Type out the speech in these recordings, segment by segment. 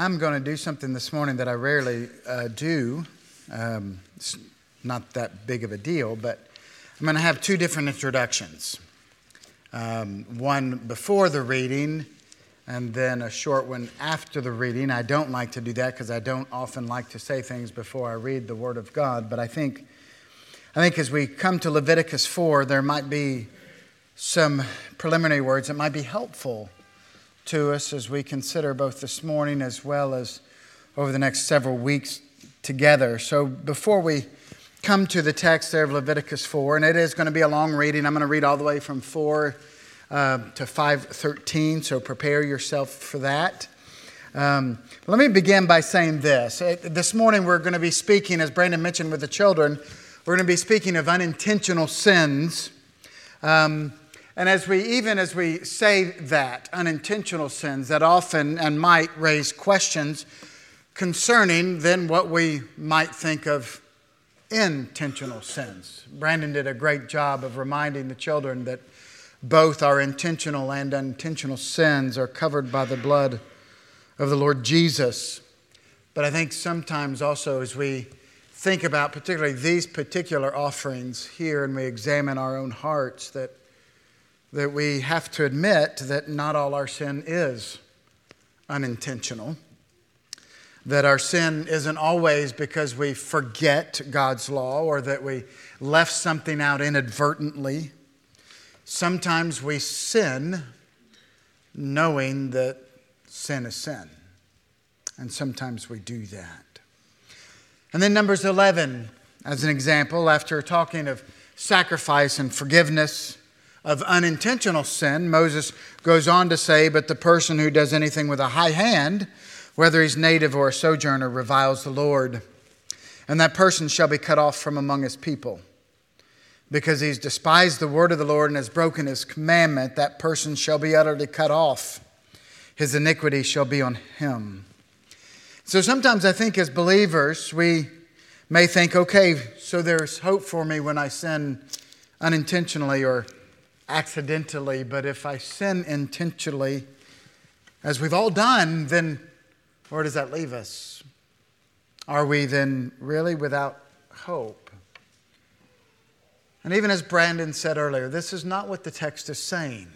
I'm going to do something this morning that I rarely uh, do. Um, it's not that big of a deal, but I'm going to have two different introductions um, one before the reading, and then a short one after the reading. I don't like to do that because I don't often like to say things before I read the Word of God, but I think, I think as we come to Leviticus 4, there might be some preliminary words that might be helpful to us as we consider both this morning as well as over the next several weeks together. So before we come to the text there of Leviticus 4, and it is going to be a long reading, I'm going to read all the way from 4 uh, to 513, so prepare yourself for that. Um, let me begin by saying this. This morning we're going to be speaking, as Brandon mentioned with the children, we're going to be speaking of unintentional sins. Um, and as we, even as we say that, unintentional sins that often and might raise questions concerning then what we might think of intentional sins. Brandon did a great job of reminding the children that both our intentional and unintentional sins are covered by the blood of the Lord Jesus. But I think sometimes also as we think about particularly these particular offerings here and we examine our own hearts, that that we have to admit that not all our sin is unintentional. That our sin isn't always because we forget God's law or that we left something out inadvertently. Sometimes we sin knowing that sin is sin. And sometimes we do that. And then Numbers 11, as an example, after talking of sacrifice and forgiveness, of unintentional sin, Moses goes on to say, But the person who does anything with a high hand, whether he's native or a sojourner, reviles the Lord. And that person shall be cut off from among his people. Because he's despised the word of the Lord and has broken his commandment, that person shall be utterly cut off. His iniquity shall be on him. So sometimes I think as believers, we may think, okay, so there's hope for me when I sin unintentionally or accidentally, but if I sin intentionally, as we've all done, then where does that leave us? Are we then really without hope? And even as Brandon said earlier, this is not what the text is saying.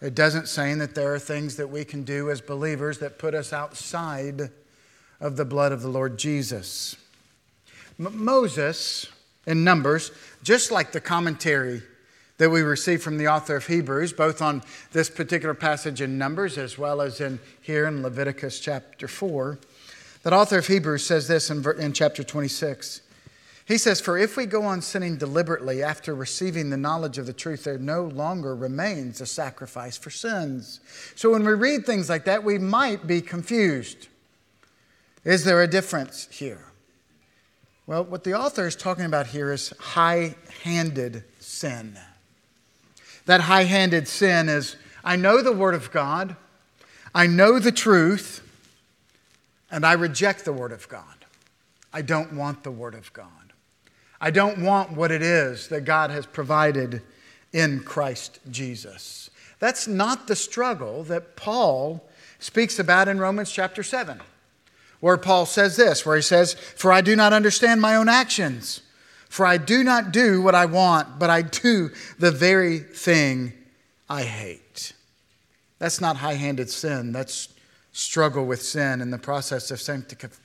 It doesn't say that there are things that we can do as believers that put us outside of the blood of the Lord Jesus. M- Moses, in Numbers, just like the commentary that we receive from the author of Hebrews, both on this particular passage in Numbers as well as in here in Leviticus chapter 4. That author of Hebrews says this in, in chapter 26. He says, For if we go on sinning deliberately after receiving the knowledge of the truth, there no longer remains a sacrifice for sins. So when we read things like that, we might be confused. Is there a difference here? Well, what the author is talking about here is high handed sin. That high handed sin is I know the Word of God, I know the truth, and I reject the Word of God. I don't want the Word of God. I don't want what it is that God has provided in Christ Jesus. That's not the struggle that Paul speaks about in Romans chapter 7, where Paul says this, where he says, For I do not understand my own actions. For I do not do what I want, but I do the very thing I hate. That's not high handed sin. That's struggle with sin and the process of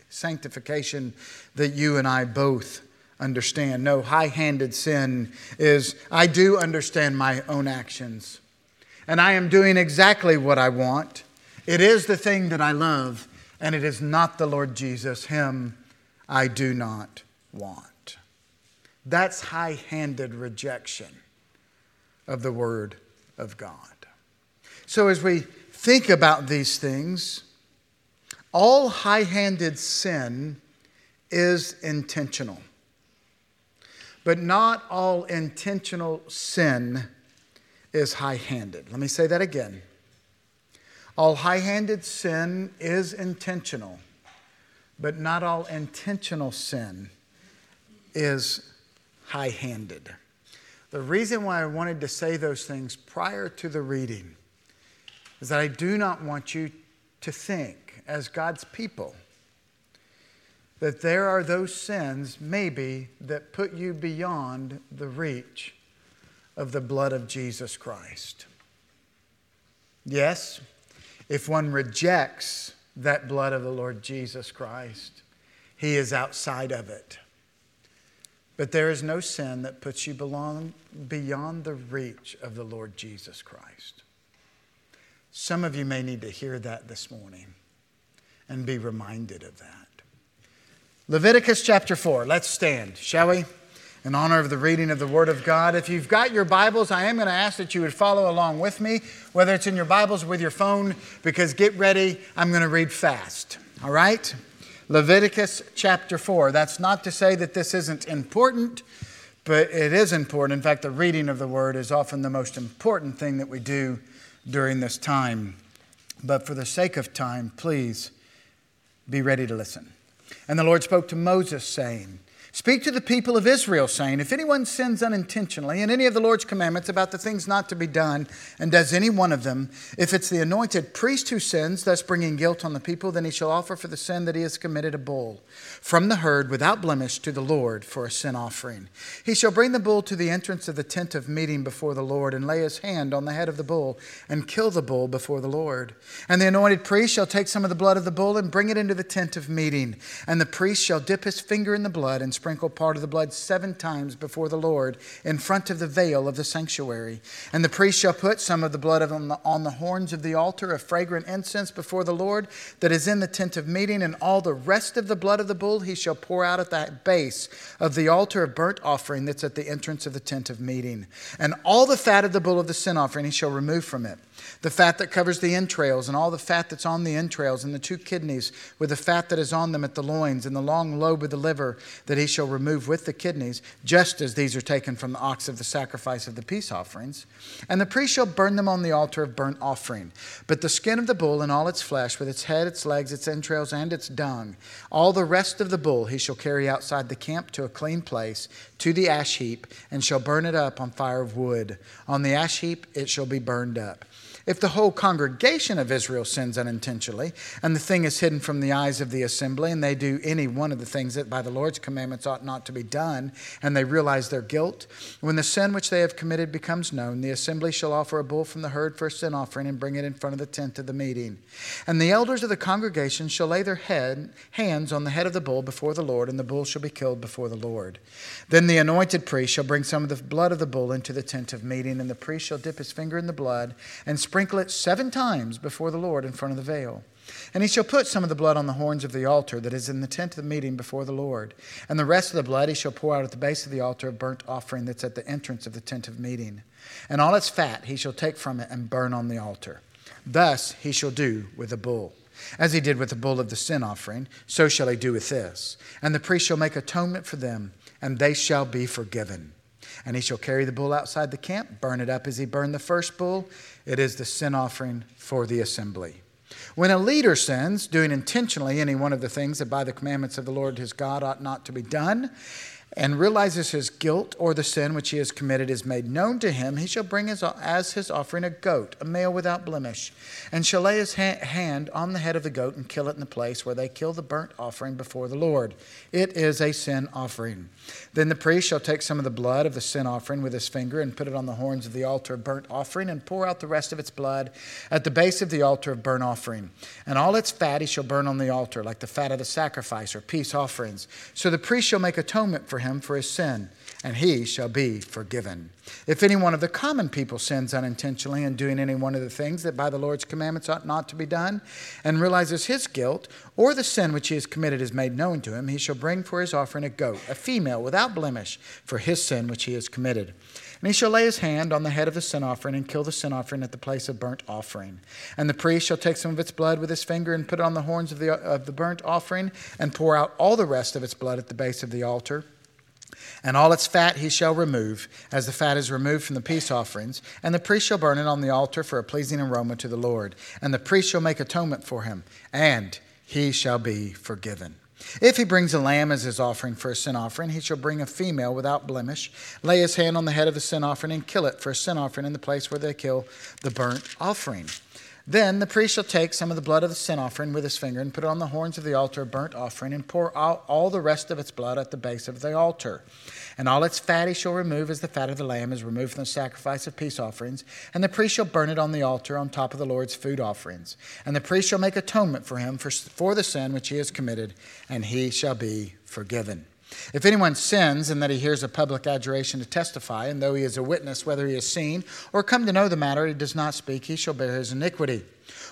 sanctification that you and I both understand. No, high handed sin is I do understand my own actions, and I am doing exactly what I want. It is the thing that I love, and it is not the Lord Jesus. Him I do not want. That's high handed rejection of the Word of God. So, as we think about these things, all high handed sin is intentional. But not all intentional sin is high handed. Let me say that again. All high handed sin is intentional, but not all intentional sin is high handed. The reason why I wanted to say those things prior to the reading is that I do not want you to think, as God's people that there are those sins, maybe, that put you beyond the reach of the blood of Jesus Christ. Yes, if one rejects that blood of the Lord Jesus Christ, he is outside of it. But there is no sin that puts you beyond the reach of the Lord Jesus Christ. Some of you may need to hear that this morning and be reminded of that. Leviticus chapter 4. Let's stand, shall we? In honor of the reading of the Word of God. If you've got your Bibles, I am going to ask that you would follow along with me, whether it's in your Bibles or with your phone, because get ready, I'm going to read fast. All right? Leviticus chapter 4. That's not to say that this isn't important, but it is important. In fact, the reading of the Word is often the most important thing that we do during this time. But for the sake of time, please be ready to listen. And the Lord spoke to Moses, saying, Speak to the people of Israel, saying, If anyone sins unintentionally in any of the Lord's commandments about the things not to be done, and does any one of them, if it's the anointed priest who sins, thus bringing guilt on the people, then he shall offer for the sin that he has committed a bull from the herd without blemish to the Lord for a sin offering. He shall bring the bull to the entrance of the tent of meeting before the Lord, and lay his hand on the head of the bull, and kill the bull before the Lord. And the anointed priest shall take some of the blood of the bull, and bring it into the tent of meeting. And the priest shall dip his finger in the blood, and part of the blood seven times before the Lord in front of the veil of the sanctuary. And the priest shall put some of the blood on the, on the horns of the altar of fragrant incense before the Lord that is in the tent of meeting, and all the rest of the blood of the bull he shall pour out at that base of the altar of burnt offering that's at the entrance of the tent of meeting. And all the fat of the bull of the sin offering he shall remove from it the fat that covers the entrails, and all the fat that's on the entrails, and the two kidneys, with the fat that is on them at the loins, and the long lobe of the liver that he shall remove with the kidneys, just as these are taken from the ox of the sacrifice of the peace offerings. And the priest shall burn them on the altar of burnt offering. But the skin of the bull and all its flesh, with its head, its legs, its entrails, and its dung, all the rest of the bull he shall carry outside the camp to a clean place, to the ash heap, and shall burn it up on fire of wood. On the ash heap it shall be burned up. If the whole congregation of Israel sins unintentionally, and the thing is hidden from the eyes of the assembly, and they do any one of the things that by the Lord's commandments ought not to be done, and they realize their guilt, when the sin which they have committed becomes known, the assembly shall offer a bull from the herd for a sin offering and bring it in front of the tent of the meeting. And the elders of the congregation shall lay their head, hands on the head of the bull before the Lord, and the bull shall be killed before the Lord. Then the anointed priest shall bring some of the blood of the bull into the tent of meeting, and the priest shall dip his finger in the blood and sprinkle sprinkle it seven times before the Lord in front of the veil. And he shall put some of the blood on the horns of the altar that is in the tent of the meeting before the Lord. And the rest of the blood he shall pour out at the base of the altar of burnt offering that's at the entrance of the tent of meeting. And all its fat he shall take from it and burn on the altar. Thus he shall do with the bull. As he did with the bull of the sin offering, so shall he do with this. And the priest shall make atonement for them, and they shall be forgiven. And he shall carry the bull outside the camp, burn it up as he burned the first bull. It is the sin offering for the assembly. When a leader sins, doing intentionally any one of the things that by the commandments of the Lord his God ought not to be done, and realizes his guilt or the sin which he has committed is made known to him, he shall bring his, as his offering a goat, a male without blemish, and shall lay his ha- hand on the head of the goat and kill it in the place where they kill the burnt offering before the Lord. It is a sin offering. Then the priest shall take some of the blood of the sin offering with his finger and put it on the horns of the altar of burnt offering and pour out the rest of its blood at the base of the altar of burnt offering. And all its fat he shall burn on the altar, like the fat of the sacrifice or peace offerings. So the priest shall make atonement for him for his sin, and he shall be forgiven. If any one of the common people sins unintentionally in doing any one of the things that by the Lord's commandments ought not to be done, and realizes his guilt, or the sin which he has committed is made known to him, he shall bring for his offering a goat, a female without blemish, for his sin which he has committed. And he shall lay his hand on the head of the sin offering and kill the sin offering at the place of burnt offering. And the priest shall take some of its blood with his finger and put it on the horns of the, of the burnt offering and pour out all the rest of its blood at the base of the altar and all its fat he shall remove, as the fat is removed from the peace offerings. And the priest shall burn it on the altar for a pleasing aroma to the Lord. And the priest shall make atonement for him, and he shall be forgiven. If he brings a lamb as his offering for a sin offering, he shall bring a female without blemish, lay his hand on the head of the sin offering, and kill it for a sin offering in the place where they kill the burnt offering. Then the priest shall take some of the blood of the sin offering with his finger and put it on the horns of the altar of burnt offering and pour out all the rest of its blood at the base of the altar. And all its fat he shall remove as the fat of the lamb is removed from the sacrifice of peace offerings. And the priest shall burn it on the altar on top of the Lord's food offerings. And the priest shall make atonement for him for, for the sin which he has committed, and he shall be forgiven. If anyone sins in that he hears a public adjuration to testify, and though he is a witness, whether he has seen or come to know the matter, he does not speak, he shall bear his iniquity.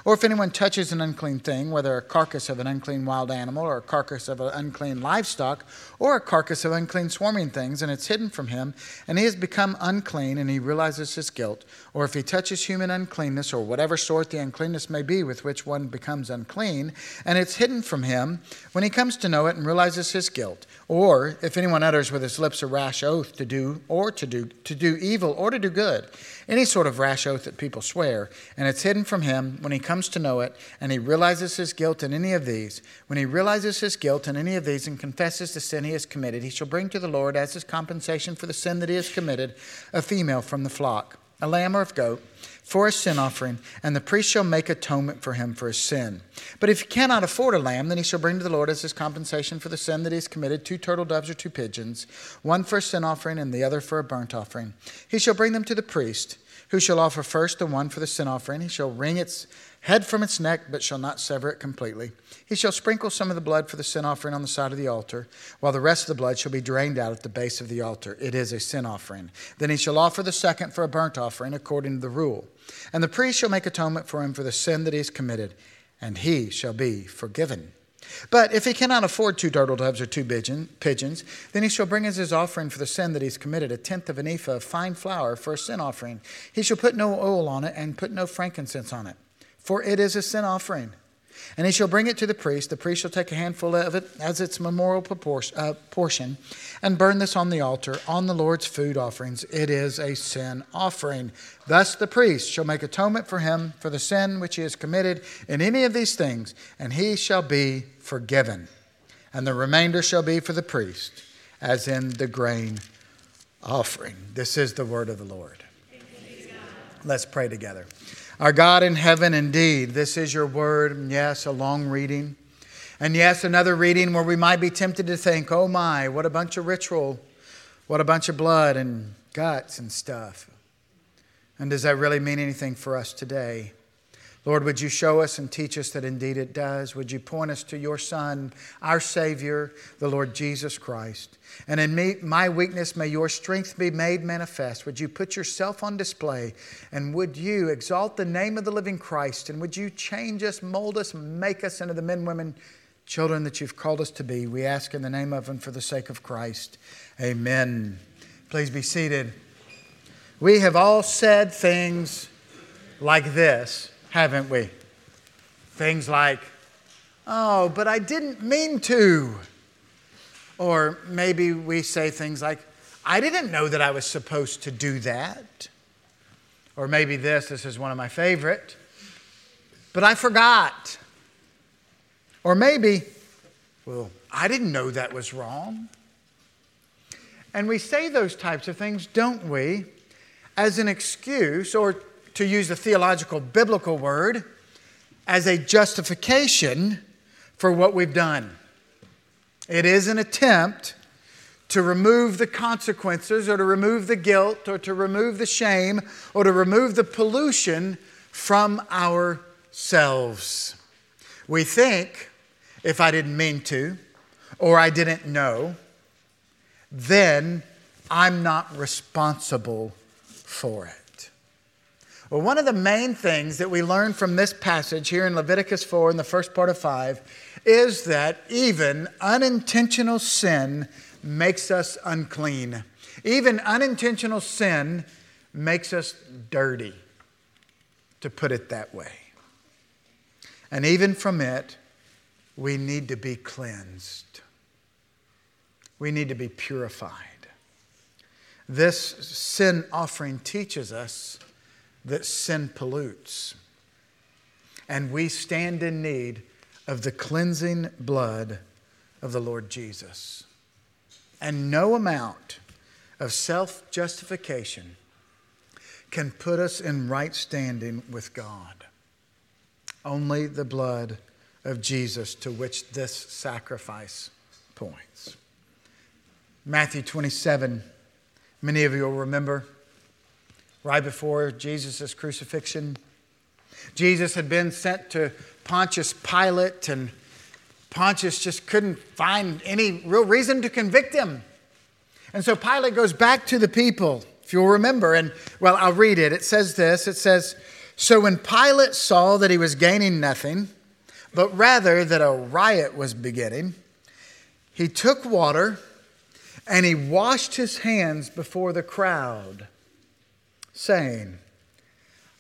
Or if anyone touches an unclean thing, whether a carcass of an unclean wild animal, or a carcass of an unclean livestock, or a carcass of unclean swarming things, and it's hidden from him, and he has become unclean, and he realizes his guilt, or if he touches human uncleanness, or whatever sort the uncleanness may be with which one becomes unclean, and it's hidden from him, when he comes to know it and realizes his guilt, or if anyone utters with his lips a rash oath to do or to do to do evil or to do good, any sort of rash oath that people swear, and it's hidden from him when he comes to know it, and he realizes his guilt in any of these, when he realizes his guilt in any of these and confesses the sin he has committed, he shall bring to the Lord as his compensation for the sin that he has committed a female from the flock, a lamb or a goat for a sin offering, and the priest shall make atonement for him for his sin. But if he cannot afford a lamb, then he shall bring to the Lord as his compensation for the sin that he has committed two turtle doves or two pigeons, one for a sin offering and the other for a burnt offering. He shall bring them to the priest, who shall offer first the one for the sin offering. He shall wring its head from its neck, but shall not sever it completely. He shall sprinkle some of the blood for the sin offering on the side of the altar, while the rest of the blood shall be drained out at the base of the altar. It is a sin offering. Then he shall offer the second for a burnt offering according to the rule. And the priest shall make atonement for him for the sin that he has committed, and he shall be forgiven. But if he cannot afford two turtle doves or two pigeons, then he shall bring as his offering for the sin that he's committed a tenth of an ephah of fine flour for a sin offering. He shall put no oil on it and put no frankincense on it for it is a sin offering. And he shall bring it to the priest. The priest shall take a handful of it as its memorial uh, portion and burn this on the altar on the Lord's food offerings. It is a sin offering. Thus the priest shall make atonement for him for the sin which he has committed in any of these things, and he shall be forgiven. And the remainder shall be for the priest, as in the grain offering. This is the word of the Lord. Let's pray together. Our God in heaven, indeed, this is your word. Yes, a long reading. And yes, another reading where we might be tempted to think, oh my, what a bunch of ritual, what a bunch of blood and guts and stuff. And does that really mean anything for us today? Lord, would you show us and teach us that indeed it does? Would you point us to your Son, our Savior, the Lord Jesus Christ? And in me, my weakness, may your strength be made manifest. Would you put yourself on display? And would you exalt the name of the living Christ? And would you change us, mold us, make us into the men, women, children that you've called us to be? We ask in the name of and for the sake of Christ. Amen. Please be seated. We have all said things like this haven't we? Things like, oh, but I didn't mean to. Or maybe we say things like, I didn't know that I was supposed to do that. Or maybe this, this is one of my favorite, but I forgot. Or maybe, well, I didn't know that was wrong. And we say those types of things, don't we, as an excuse or to use the theological biblical word, as a justification for what we've done. It is an attempt to remove the consequences or to remove the guilt or to remove the shame or to remove the pollution from ourselves. We think if I didn't mean to or I didn't know, then I'm not responsible for it. Well, one of the main things that we learn from this passage here in Leviticus 4 in the first part of 5 is that even unintentional sin makes us unclean. Even unintentional sin makes us dirty, to put it that way. And even from it, we need to be cleansed. We need to be purified. This sin offering teaches us that sin pollutes. And we stand in need of the cleansing blood of the Lord Jesus. And no amount of self justification can put us in right standing with God. only the blood of Jesus to which this sacrifice points. Matthew 27, many of you will remember, right before Jesus' crucifixion, Jesus had been sent to Pontius Pilate, and Pontius just couldn't find any real reason to convict him. And so Pilate goes back to the people, if you'll remember, and well, I'll read it. It says this it says, So when Pilate saw that he was gaining nothing, but rather that a riot was beginning, he took water and he washed his hands before the crowd, saying,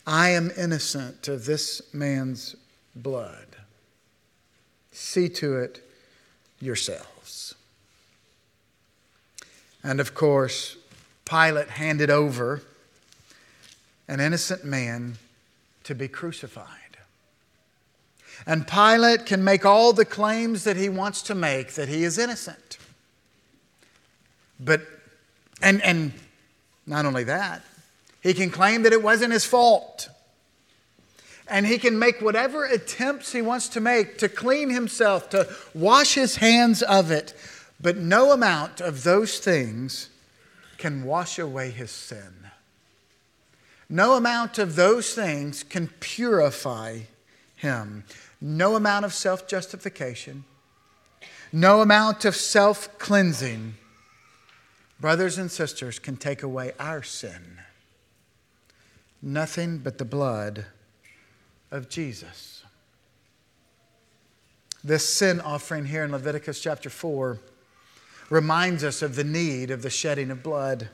I am innocent of this man's blood. See to it yourselves. And of course, Pilate handed over an innocent man to be crucified. And Pilate can make all the claims that he wants to make that he is innocent. But, and, and not only that, he can claim that it wasn't his fault. And he can make whatever attempts he wants to make to clean himself, to wash his hands of it. But no amount of those things can wash away his sin. No amount of those things can purify him. No amount of self justification, no amount of self cleansing, brothers and sisters, can take away our sin nothing but the blood of Jesus. This sin offering here in Leviticus chapter 4 reminds us of the need of the shedding of blood.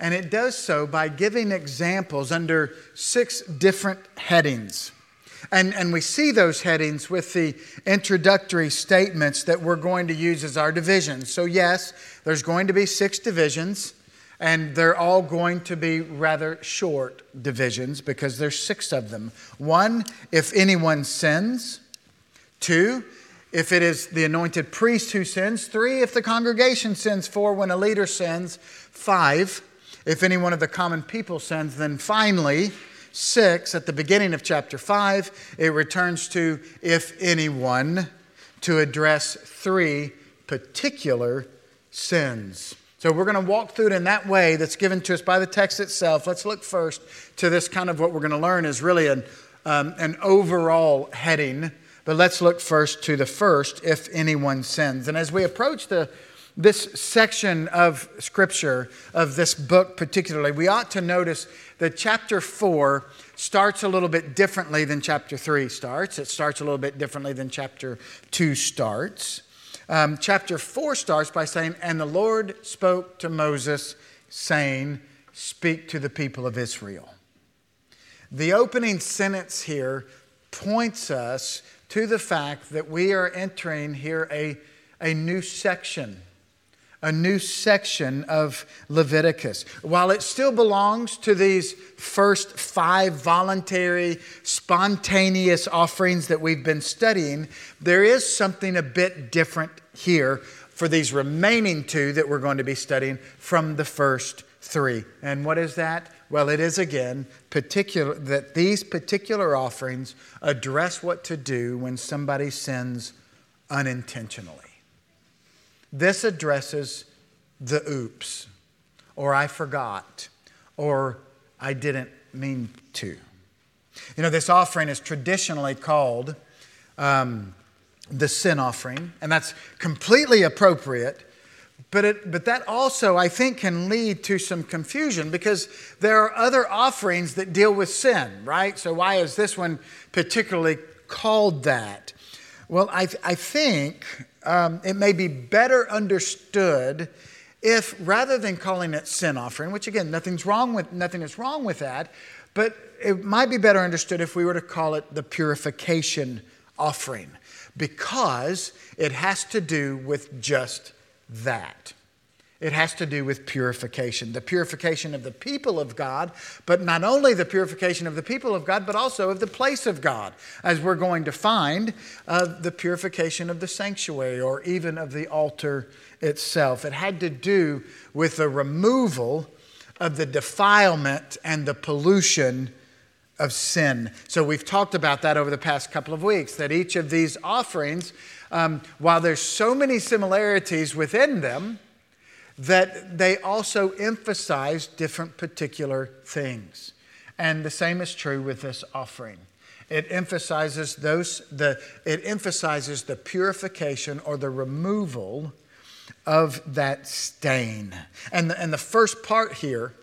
And it does so by giving examples under six different headings. And, and we see those headings with the introductory statements that we're going to use as our divisions. So, yes, there's going to be six divisions. And they're all going to be rather short divisions because there's six of them. One, if anyone sins. Two, if it is the anointed priest who sins. Three, if the congregation sins. Four, when a leader sins. Five, if any one of the common people sins. Then finally, six, at the beginning of chapter five, it returns to if anyone to address three particular sins. So we're going to walk through it in that way that's given to us by the text itself. Let's look first to this kind of what we're going to learn is really an, um, an overall heading. But let's look first to the first, if anyone sins. And as we approach the, this section of Scripture, of this book particularly, we ought to notice that chapter 4 starts a little bit differently than chapter 3 starts. It starts a little bit differently than chapter 2 starts. Um, chapter 4 starts by saying, And the Lord spoke to Moses, saying, Speak to the people of Israel. The opening sentence here points us to the fact that we are entering here a, a new section a new section of Leviticus. While it still belongs to these first five voluntary, spontaneous offerings that we've been studying, there is something a bit different here for these remaining two that we're going to be studying from the first three. And what is that? Well, it is again particular that these particular offerings address what to do when somebody sins unintentionally. This addresses the oops, or I forgot, or I didn't mean to. You know, this offering is traditionally called um, the sin offering, and that's completely appropriate. But, it, but that also, I think, can lead to some confusion because there are other offerings that deal with sin, right? So, why is this one particularly called that? Well, I, I think um, it may be better understood if rather than calling it sin offering, which again, nothing's wrong with, nothing is wrong with that, but it might be better understood if we were to call it the purification offering because it has to do with just that. It has to do with purification, the purification of the people of God, but not only the purification of the people of God, but also of the place of God, as we're going to find uh, the purification of the sanctuary or even of the altar itself. It had to do with the removal of the defilement and the pollution of sin. So we've talked about that over the past couple of weeks, that each of these offerings, um, while there's so many similarities within them, that they also emphasize different particular things. And the same is true with this offering. It emphasizes those the it emphasizes the purification or the removal of that stain. And the, and the first part here,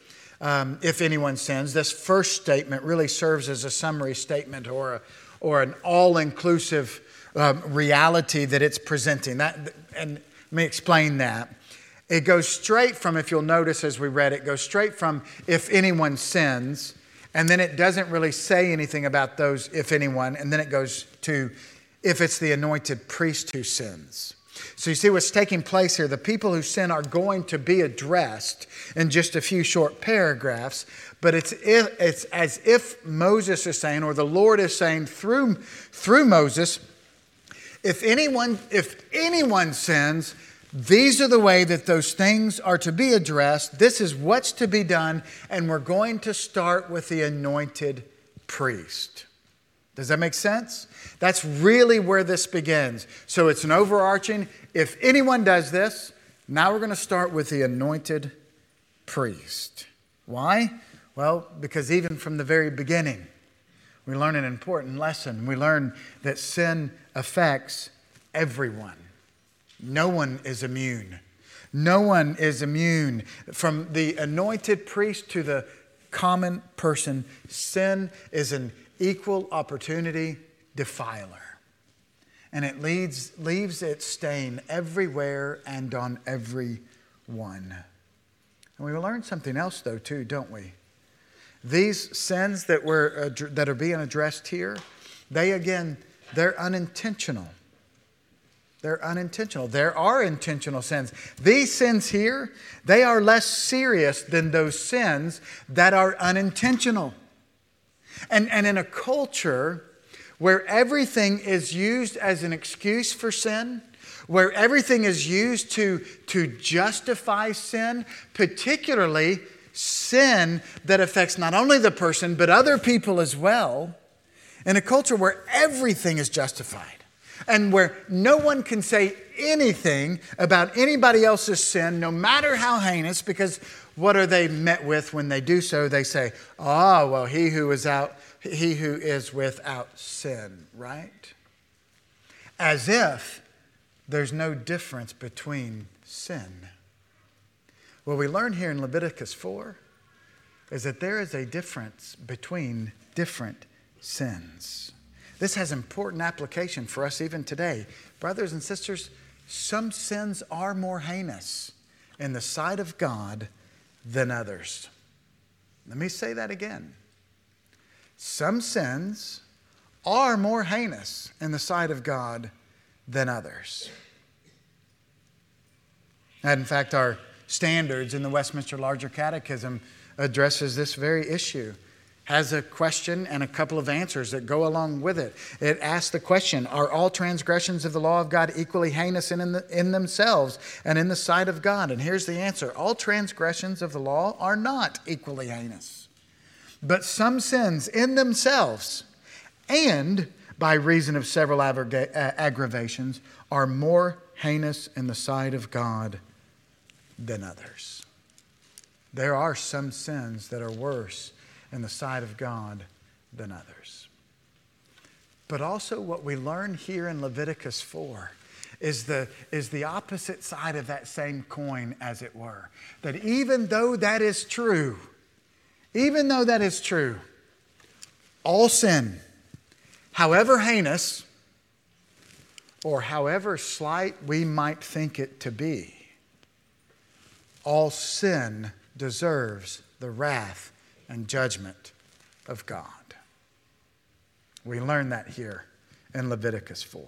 um, if anyone sins, this first statement really serves as a summary statement or, a, or an all inclusive um, reality that it's presenting. That, and let me explain that. It goes straight from, if you'll notice as we read it, goes straight from if anyone sins, and then it doesn't really say anything about those, if anyone, and then it goes to if it's the anointed priest who sins. So you see what's taking place here. The people who sin are going to be addressed in just a few short paragraphs, but it's, if, it's as if Moses is saying, or the Lord is saying through, through Moses, if anyone, if anyone sins, these are the way that those things are to be addressed. This is what's to be done, and we're going to start with the anointed priest. Does that make sense? That's really where this begins. So it's an overarching, if anyone does this, now we're going to start with the anointed priest. Why? Well, because even from the very beginning, we learn an important lesson. We learn that sin affects everyone. No one is immune. No one is immune. From the anointed priest to the common person, sin is an equal opportunity defiler. And it leads, leaves its stain everywhere and on every one. And we learn something else, though, too, don't we? These sins that, were, that are being addressed here, they again, they're unintentional. They're unintentional. There are intentional sins. These sins here, they are less serious than those sins that are unintentional. And, and in a culture where everything is used as an excuse for sin, where everything is used to, to justify sin, particularly sin that affects not only the person, but other people as well, in a culture where everything is justified and where no one can say anything about anybody else's sin, no matter how heinous, because what are they met with when they do so? They say, Ah, oh, well, he who is out, he who is without sin, right? As if there's no difference between sin. What we learn here in Leviticus 4 is that there is a difference between different sins. This has important application for us even today. Brothers and sisters, some sins are more heinous in the sight of God than others. Let me say that again. Some sins are more heinous in the sight of God than others. And in fact, our standards in the Westminster Larger Catechism addresses this very issue has a question and a couple of answers that go along with it. It asks the question Are all transgressions of the law of God equally heinous in, the, in themselves and in the sight of God? And here's the answer All transgressions of the law are not equally heinous. But some sins in themselves and by reason of several uh, aggravations are more heinous in the sight of God than others. There are some sins that are worse in the sight of God than others. But also, what we learn here in Leviticus 4 is the, is the opposite side of that same coin, as it were. That even though that is true, even though that is true, all sin, however heinous or however slight we might think it to be, all sin deserves the wrath and judgment of God. We learn that here in Leviticus 4.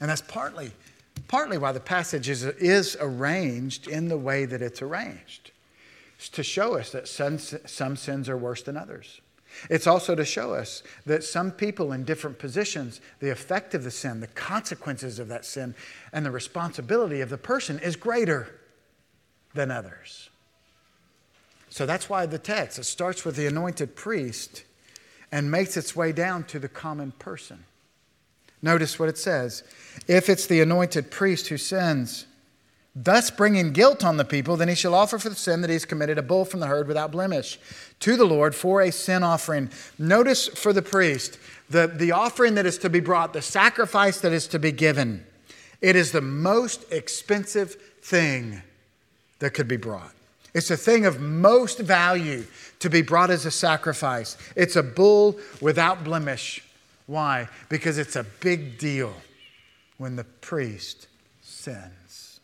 And that's partly, partly why the passage is, is arranged in the way that it's arranged. It's to show us that some, some sins are worse than others. It's also to show us that some people in different positions, the effect of the sin, the consequences of that sin, and the responsibility of the person is greater than others. So that's why the text, it starts with the anointed priest, and makes its way down to the common person. Notice what it says. If it's the anointed priest who sins, thus bringing guilt on the people, then he shall offer for the sin that he's committed a bull from the herd without blemish to the Lord for a sin offering. Notice for the priest, the, the offering that is to be brought, the sacrifice that is to be given, it is the most expensive thing that could be brought. It's a thing of most value to be brought as a sacrifice. It's a bull without blemish. Why? Because it's a big deal when the priest sins.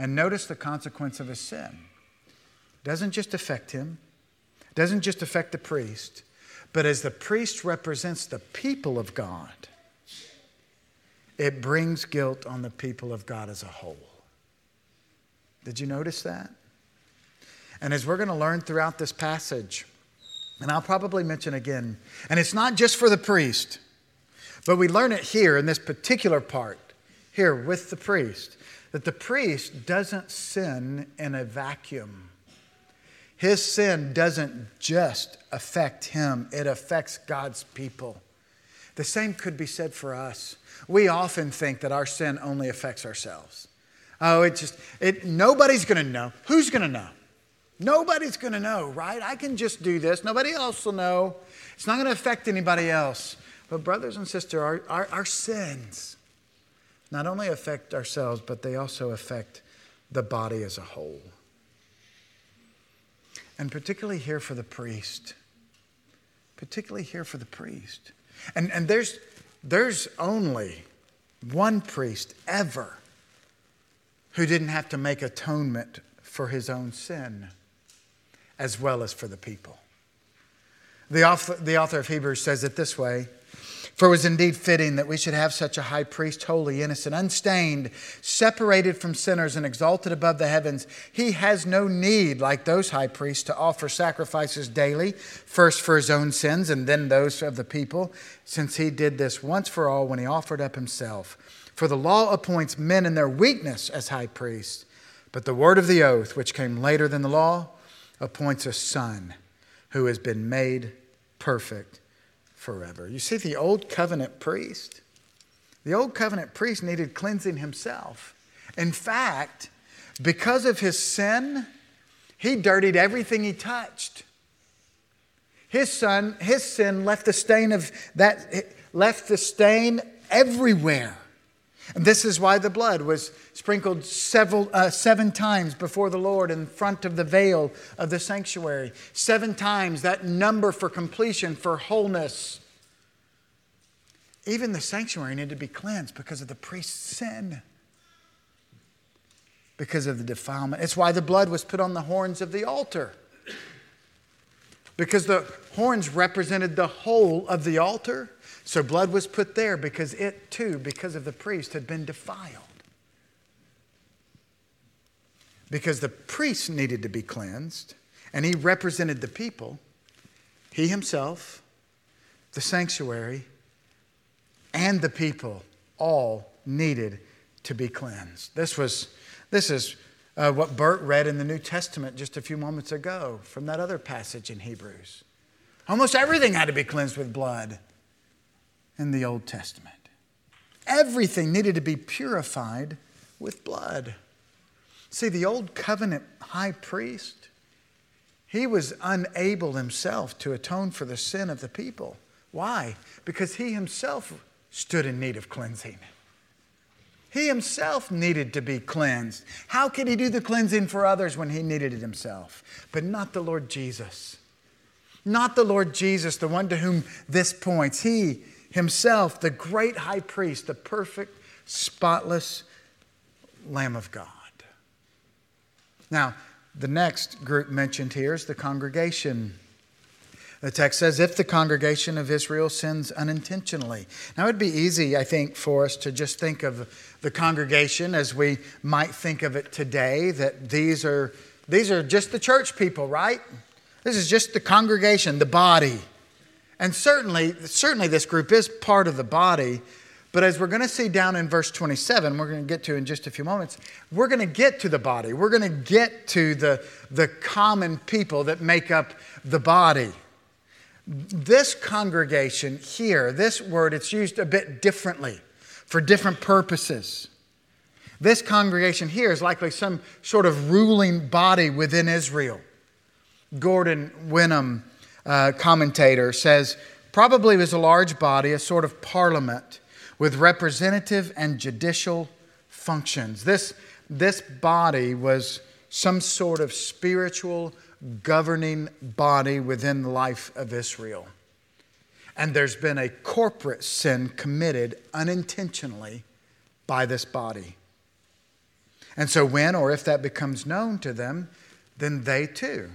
And notice the consequence of his sin. It doesn't just affect him, it doesn't just affect the priest, but as the priest represents the people of God, it brings guilt on the people of God as a whole. Did you notice that? And as we're going to learn throughout this passage, and I'll probably mention again, and it's not just for the priest, but we learn it here in this particular part, here with the priest, that the priest doesn't sin in a vacuum. His sin doesn't just affect him, it affects God's people. The same could be said for us. We often think that our sin only affects ourselves. Oh, it just, it, nobody's going to know. Who's going to know? Nobody's going to know, right? I can just do this. Nobody else will know. It's not going to affect anybody else. But, brothers and sisters, our, our, our, sins not only affect ourselves, but they also affect the body as a whole. And particularly here for the priest. Particularly here for the priest. And, and there's, there's only one priest ever who didn't have to make atonement for his own sin as well as for the people. The author, the author of Hebrews says it this way For it was indeed fitting that we should have such a high priest, holy, innocent, unstained, separated from sinners, and exalted above the heavens. He has no need, like those high priests, to offer sacrifices daily, first for his own sins and then those of the people, since he did this once for all when he offered up himself. For the law appoints men in their weakness as high priests, but the word of the oath, which came later than the law, appoints a son who has been made perfect forever. You see, the old covenant priest, the old covenant priest needed cleansing himself. In fact, because of his sin, he dirtied everything he touched. His son, his sin left the stain of that left the stain everywhere. And this is why the blood was sprinkled several, uh, seven times before the Lord in front of the veil of the sanctuary. Seven times, that number for completion, for wholeness. Even the sanctuary needed to be cleansed because of the priest's sin, because of the defilement. It's why the blood was put on the horns of the altar, because the horns represented the whole of the altar so blood was put there because it too, because of the priest, had been defiled. Because the priest needed to be cleansed, and he represented the people, he himself, the sanctuary, and the people all needed to be cleansed. This was this is uh, what Bert read in the New Testament just a few moments ago from that other passage in Hebrews. Almost everything had to be cleansed with blood in the Old Testament. Everything needed to be purified with blood. See, the Old Covenant high priest, he was unable himself to atone for the sin of the people. Why? Because he himself stood in need of cleansing. He himself needed to be cleansed. How could he do the cleansing for others when he needed it himself? But not the Lord Jesus. Not the Lord Jesus, the one to whom this points. He himself, the great high priest, the perfect, spotless Lamb of God. Now, the next group mentioned here is the congregation. The text says, if the congregation of Israel sins unintentionally. Now, it would be easy, I think, for us to just think of the congregation as we might think of it today, that these are, these are just the church people, right? This is just the congregation, the body. And certainly, certainly this group is part of the body. But as we're going to see down in verse 27, we're going to get to in just a few moments, we're going to get to the body. We're going to get to the, the common people that make up the body. This congregation here, this word, it's used a bit differently for different purposes. This congregation here is likely some sort of ruling body within Israel. Gordon Wenham, uh, commentator, says probably was a large body, a sort of parliament with representative and judicial functions. This, this body was some sort of spiritual governing body within the life of Israel. And there's been a corporate sin committed unintentionally by this body. And so, when or if that becomes known to them, then they too,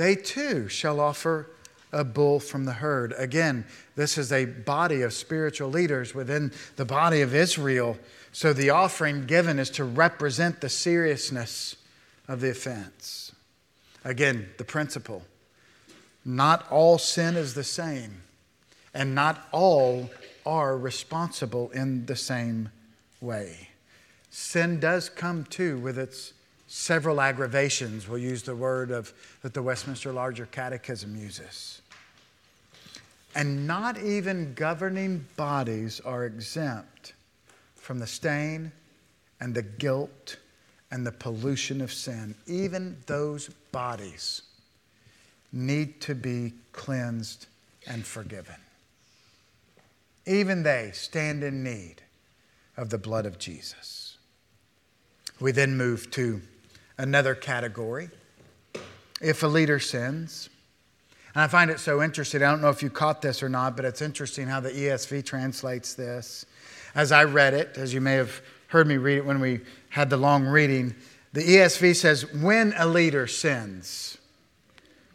they too shall offer a bull from the herd. Again, this is a body of spiritual leaders within the body of Israel. So, the offering given is to represent the seriousness of the offense. Again, the principle not all sin is the same, and not all are responsible in the same way. Sin does come too with its several aggravations. We'll use the word of, that the Westminster Larger Catechism uses. And not even governing bodies are exempt from the stain and the guilt and the pollution of sin. Even those bodies need to be cleansed and forgiven. Even they stand in need of the blood of Jesus. We then move to another category. If a leader sins, and I find it so interesting. I don't know if you caught this or not, but it's interesting how the ESV translates this. As I read it, as you may have heard me read it when we had the long reading, the ESV says, when a leader sins.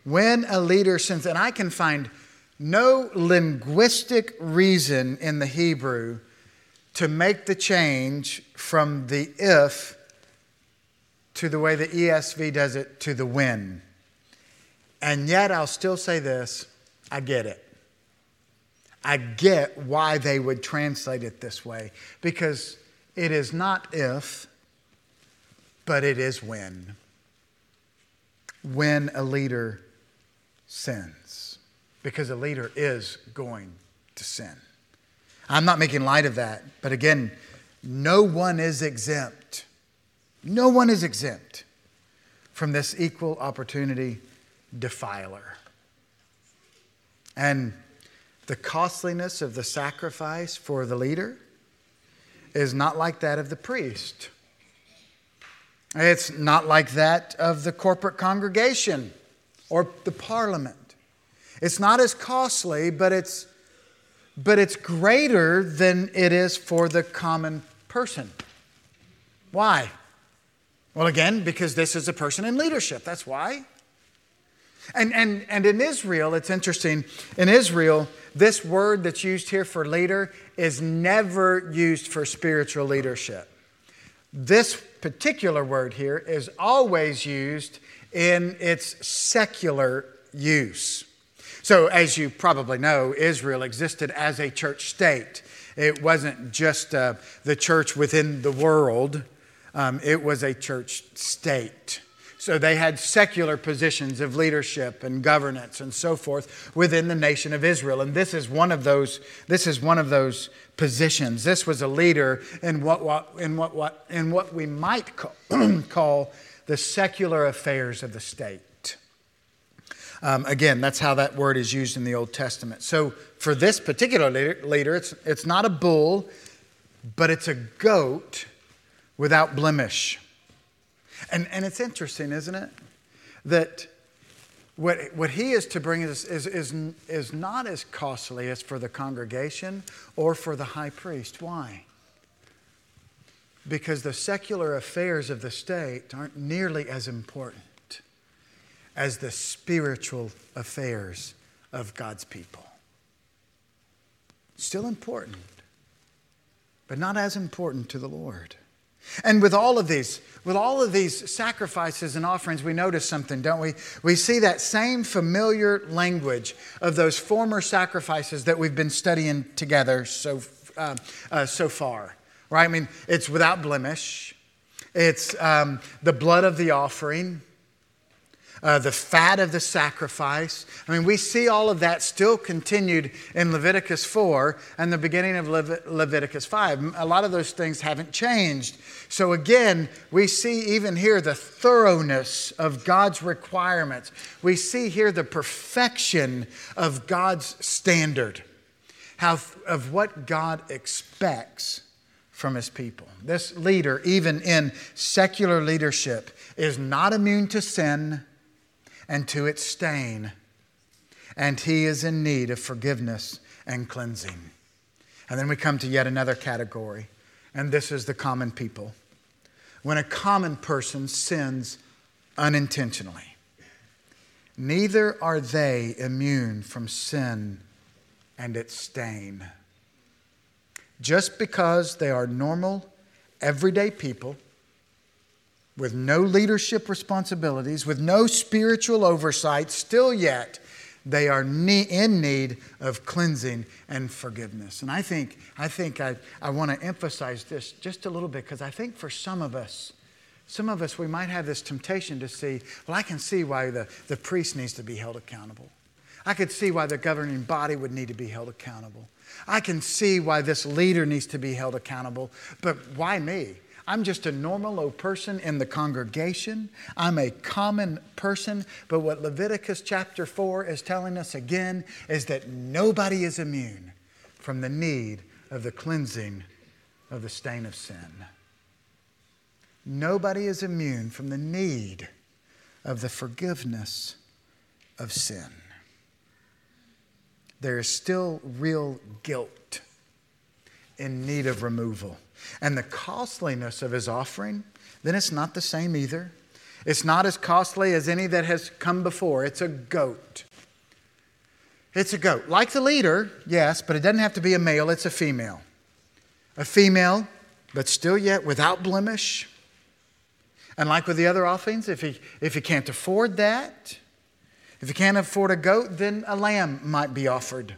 When a leader sins. And I can find no linguistic reason in the Hebrew to make the change from the if to the way the ESV does it to the when. And yet, I'll still say this I get it. I get why they would translate it this way because it is not if, but it is when. When a leader sins, because a leader is going to sin. I'm not making light of that, but again, no one is exempt. No one is exempt from this equal opportunity defiler. And the costliness of the sacrifice for the leader is not like that of the priest. It's not like that of the corporate congregation or the parliament. It's not as costly, but it's, but it's greater than it is for the common person. Why? Well, again, because this is a person in leadership. That's why. And, and, and in Israel, it's interesting. In Israel, this word that's used here for leader is never used for spiritual leadership. This particular word here is always used in its secular use. So, as you probably know, Israel existed as a church state. It wasn't just uh, the church within the world, um, it was a church state. So they had secular positions of leadership and governance and so forth within the nation of Israel. And this is one of those, this is one of those positions. This was a leader in what, what, in what, what, in what we might call, call the secular affairs of the state. Um, again, that's how that word is used in the Old Testament. So for this particular leader, leader it's, it's not a bull, but it's a goat without blemish. And, and it's interesting, isn't it? That what, what he is to bring is, is, is, is not as costly as for the congregation or for the high priest. Why? Because the secular affairs of the state aren't nearly as important as the spiritual affairs of God's people. Still important, but not as important to the Lord. And with all of these, with all of these sacrifices and offerings, we notice something, don't we? We see that same familiar language of those former sacrifices that we've been studying together so, uh, uh, so far, right? I mean, it's without blemish, it's um, the blood of the offering, uh, the fat of the sacrifice. I mean, we see all of that still continued in Leviticus 4 and the beginning of Leviticus 5. A lot of those things haven't changed. So, again, we see even here the thoroughness of God's requirements. We see here the perfection of God's standard, how, of what God expects from his people. This leader, even in secular leadership, is not immune to sin and to its stain, and he is in need of forgiveness and cleansing. And then we come to yet another category, and this is the common people. When a common person sins unintentionally, neither are they immune from sin and its stain. Just because they are normal, everyday people with no leadership responsibilities, with no spiritual oversight, still yet they are in need of cleansing and forgiveness. And I think, I, think I, I want to emphasize this just a little bit because I think for some of us, some of us, we might have this temptation to see, well, I can see why the, the priest needs to be held accountable. I could see why the governing body would need to be held accountable. I can see why this leader needs to be held accountable, but why me? I'm just a normal old person in the congregation. I'm a common person. But what Leviticus chapter 4 is telling us again is that nobody is immune from the need of the cleansing of the stain of sin. Nobody is immune from the need of the forgiveness of sin. There is still real guilt in need of removal and the costliness of his offering, then it's not the same either. It's not as costly as any that has come before. It's a goat. It's a goat. Like the leader, yes, but it doesn't have to be a male, it's a female. A female, but still yet without blemish. And like with the other offerings, if he, if he can't afford that, if he can't afford a goat, then a lamb might be offered.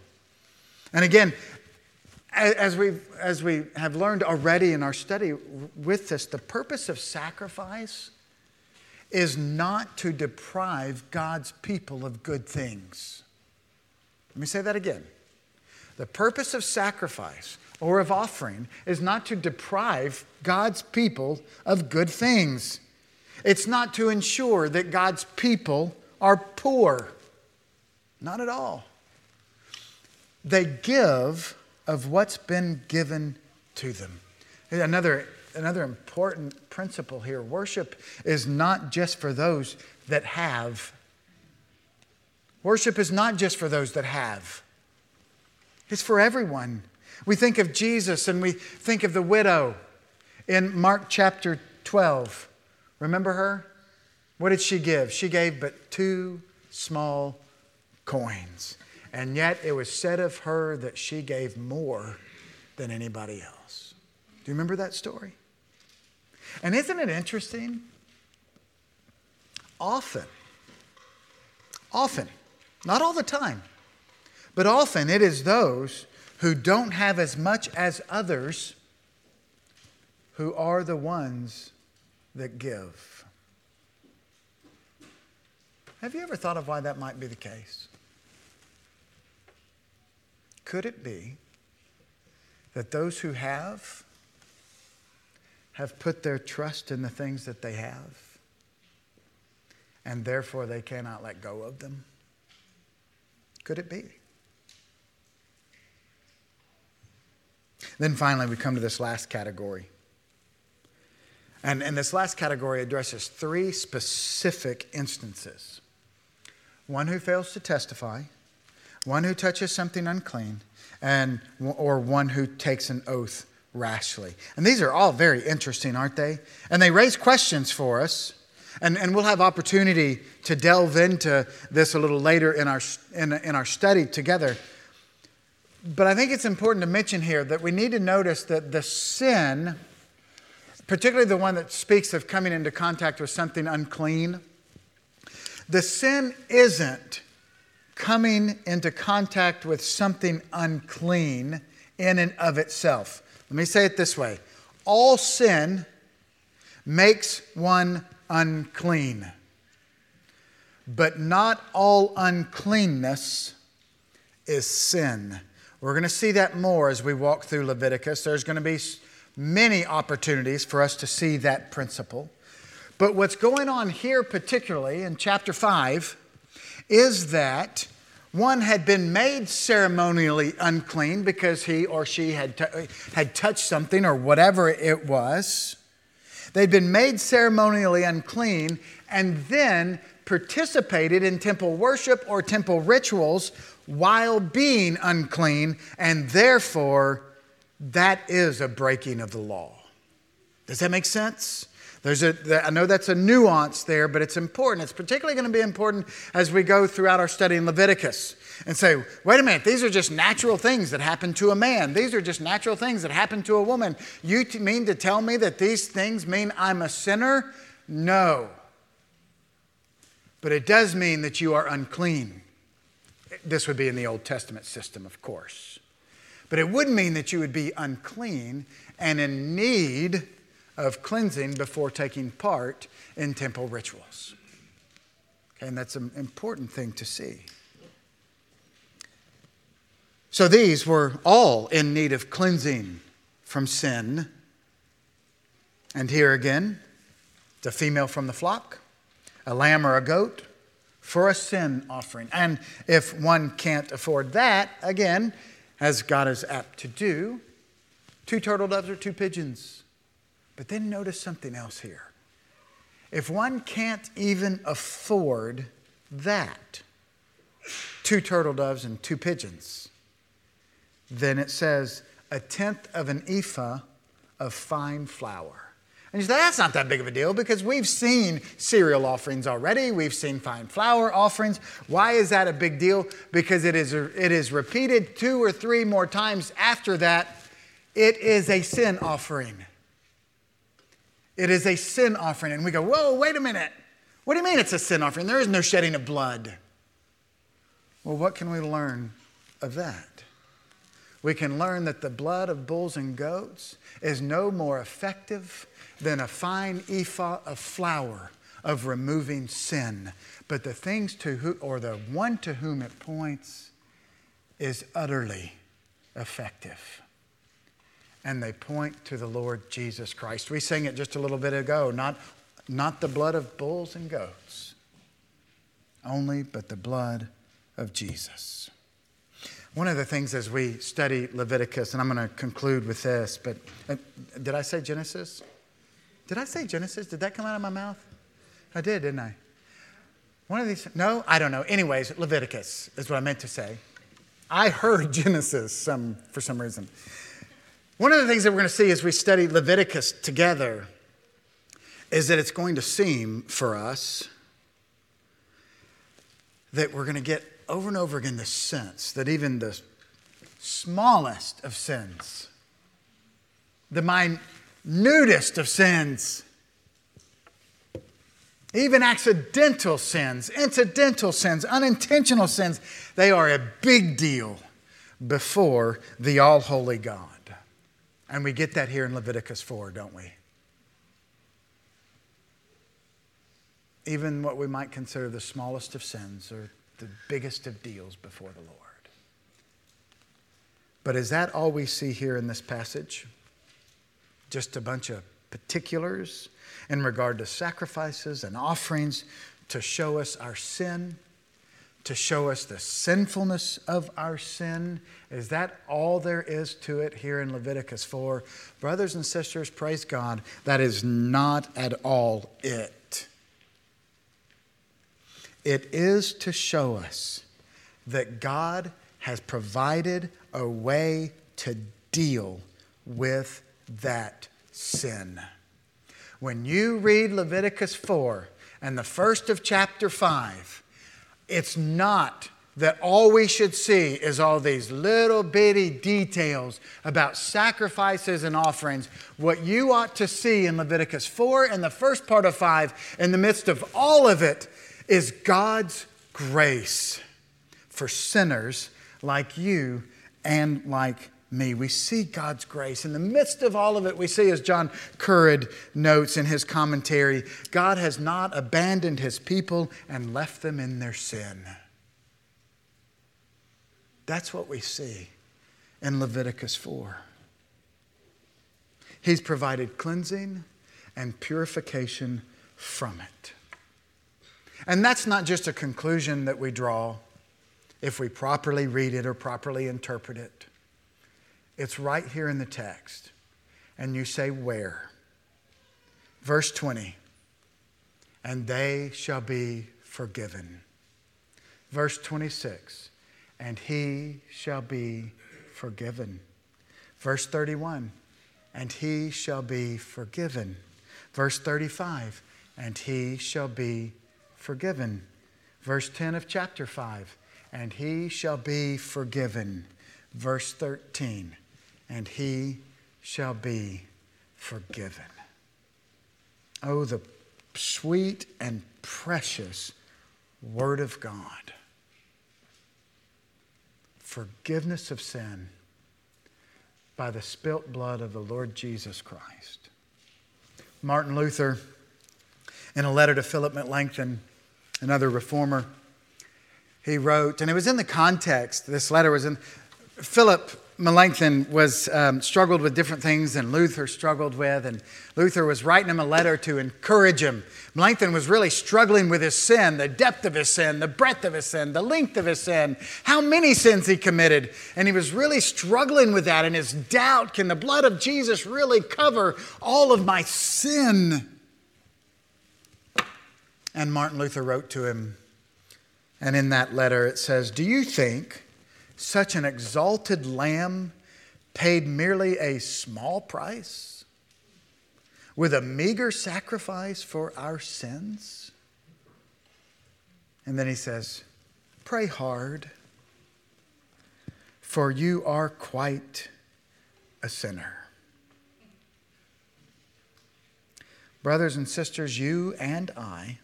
And again, as we as we have learned already in our study with this, the purpose of sacrifice is not to deprive God's people of good things. Let me say that again. The purpose of sacrifice or of offering is not to deprive God's people of good things. It's not to ensure that God's people are poor. Not at all. They give of what's been given to them. Another, another important principle here worship is not just for those that have. Worship is not just for those that have, it's for everyone. We think of Jesus and we think of the widow in Mark chapter 12. Remember her? What did she give? She gave but two small coins. And yet it was said of her that she gave more than anybody else. Do you remember that story? And isn't it interesting? Often, often, not all the time, but often it is those who don't have as much as others who are the ones that give. Have you ever thought of why that might be the case? Could it be that those who have have put their trust in the things that they have and therefore they cannot let go of them? Could it be? Then finally, we come to this last category. And, and this last category addresses three specific instances one who fails to testify, one who touches something unclean, and, or one who takes an oath rashly. And these are all very interesting, aren't they? And they raise questions for us. And, and we'll have opportunity to delve into this a little later in our, in, in our study together. But I think it's important to mention here that we need to notice that the sin, particularly the one that speaks of coming into contact with something unclean, the sin isn't coming into contact with something unclean in and of itself. Let me say it this way all sin makes one unclean. but not all uncleanness is sin. We're going to see that more as we walk through Leviticus. There's going to be many opportunities for us to see that principle. But what's going on here, particularly in chapter 5, is that one had been made ceremonially unclean because he or she had, t- had touched something or whatever it was. They'd been made ceremonially unclean and then participated in temple worship or temple rituals while being unclean, and therefore that is a breaking of the law. Does that make sense? There's a, I know that's a nuance there, but it's important. It's particularly going to be important as we go throughout our study in Leviticus and say, wait a minute, these are just natural things that happen to a man. These are just natural things that happen to a woman. You mean to tell me that these things mean I'm a sinner? No. But it does mean that you are unclean. This would be in the Old Testament system, of course. But it would mean that you would be unclean and in need of cleansing before taking part in temple rituals. Okay, and that's an important thing to see. So these were all in need of cleansing from sin. And here again, the female from the flock, a lamb or a goat for a sin offering. And if one can't afford that, again, as God is apt to do, two turtle doves or two pigeons. But then notice something else here. If one can't even afford that, two turtle doves and two pigeons, then it says a tenth of an ephah of fine flour. And you say, that's not that big of a deal because we've seen cereal offerings already. We've seen fine flour offerings. Why is that a big deal? Because it is, it is repeated two or three more times after that. It is a sin offering. It is a sin offering. And we go, whoa, wait a minute. What do you mean it's a sin offering? There is no shedding of blood. Well, what can we learn of that? We can learn that the blood of bulls and goats is no more effective than a fine ephah of flour of removing sin. But the things to who, or the one to whom it points is utterly effective. And they point to the Lord Jesus Christ. We sang it just a little bit ago, not, not the blood of bulls and goats, only but the blood of Jesus. One of the things as we study Leviticus, and I'm going to conclude with this, but uh, did I say Genesis? Did I say Genesis? Did that come out of my mouth? I did, didn't I? One of these, no, I don't know. Anyways, Leviticus is what I meant to say. I heard Genesis some, for some reason. One of the things that we're going to see as we study Leviticus together is that it's going to seem for us that we're going to get over and over again the sense that even the smallest of sins, the minutest of sins. Even accidental sins, incidental sins, unintentional sins, they are a big deal before the all holy God. And we get that here in Leviticus 4, don't we? Even what we might consider the smallest of sins are the biggest of deals before the Lord. But is that all we see here in this passage? just a bunch of particulars in regard to sacrifices and offerings to show us our sin, to show us the sinfulness of our sin. Is that all there is to it here in Leviticus 4? Brothers and sisters, praise God, that is not at all it. It is to show us that God has provided a way to deal with that sin. When you read Leviticus 4 and the first of chapter 5, it's not that all we should see is all these little bitty details about sacrifices and offerings. What you ought to see in Leviticus 4 and the first part of 5, in the midst of all of it, is God's grace for sinners like you and like me. We see God's grace. In the midst of all of it, we see, as John Currid notes in his commentary, God has not abandoned his people and left them in their sin. That's what we see in Leviticus 4. He's provided cleansing and purification from it. And that's not just a conclusion that we draw if we properly read it or properly interpret it. It's right here in the text. And you say, Where? Verse 20. And they shall be forgiven. Verse 26. And he shall be forgiven. Verse 31. And he shall be forgiven. Verse 35. And he shall be forgiven. Verse 10 of chapter 5. And he shall be forgiven. Verse 13 and he shall be forgiven. Oh, the sweet and precious Word of God. Forgiveness of sin by the spilt blood of the Lord Jesus Christ. Martin Luther, in a letter to Philip Melanchthon, another reformer, he wrote, and it was in the context, this letter was in, Philip Melanchthon was um, struggled with different things and Luther struggled with, and Luther was writing him a letter to encourage him. Melanchthon was really struggling with his sin, the depth of his sin, the breadth of his sin, the length of his sin, how many sins he committed, and he was really struggling with that. And his doubt: can the blood of Jesus really cover all of my sin? And Martin Luther wrote to him, and in that letter it says, "Do you think?" Such an exalted lamb paid merely a small price with a meager sacrifice for our sins? And then he says, Pray hard, for you are quite a sinner. Brothers and sisters, you and I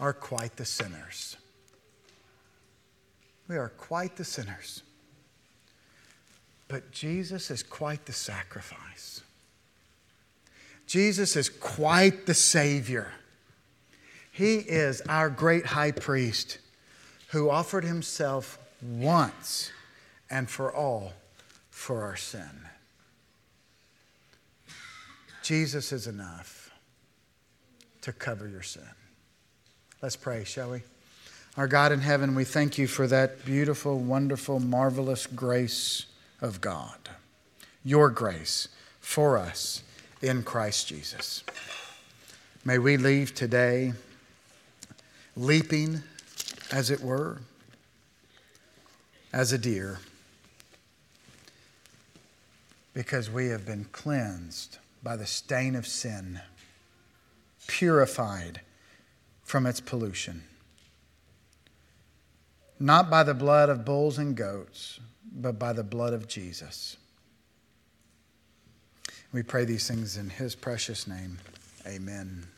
are quite the sinners. We are quite the sinners. But Jesus is quite the sacrifice. Jesus is quite the Savior. He is our great high priest who offered himself once and for all for our sin. Jesus is enough to cover your sin. Let's pray, shall we? Our God in heaven, we thank you for that beautiful, wonderful, marvelous grace of God. Your grace for us in Christ Jesus. May we leave today leaping, as it were, as a deer, because we have been cleansed by the stain of sin, purified from its pollution not by the blood of bulls and goats, but by the blood of Jesus. We pray these things in his precious name. Amen.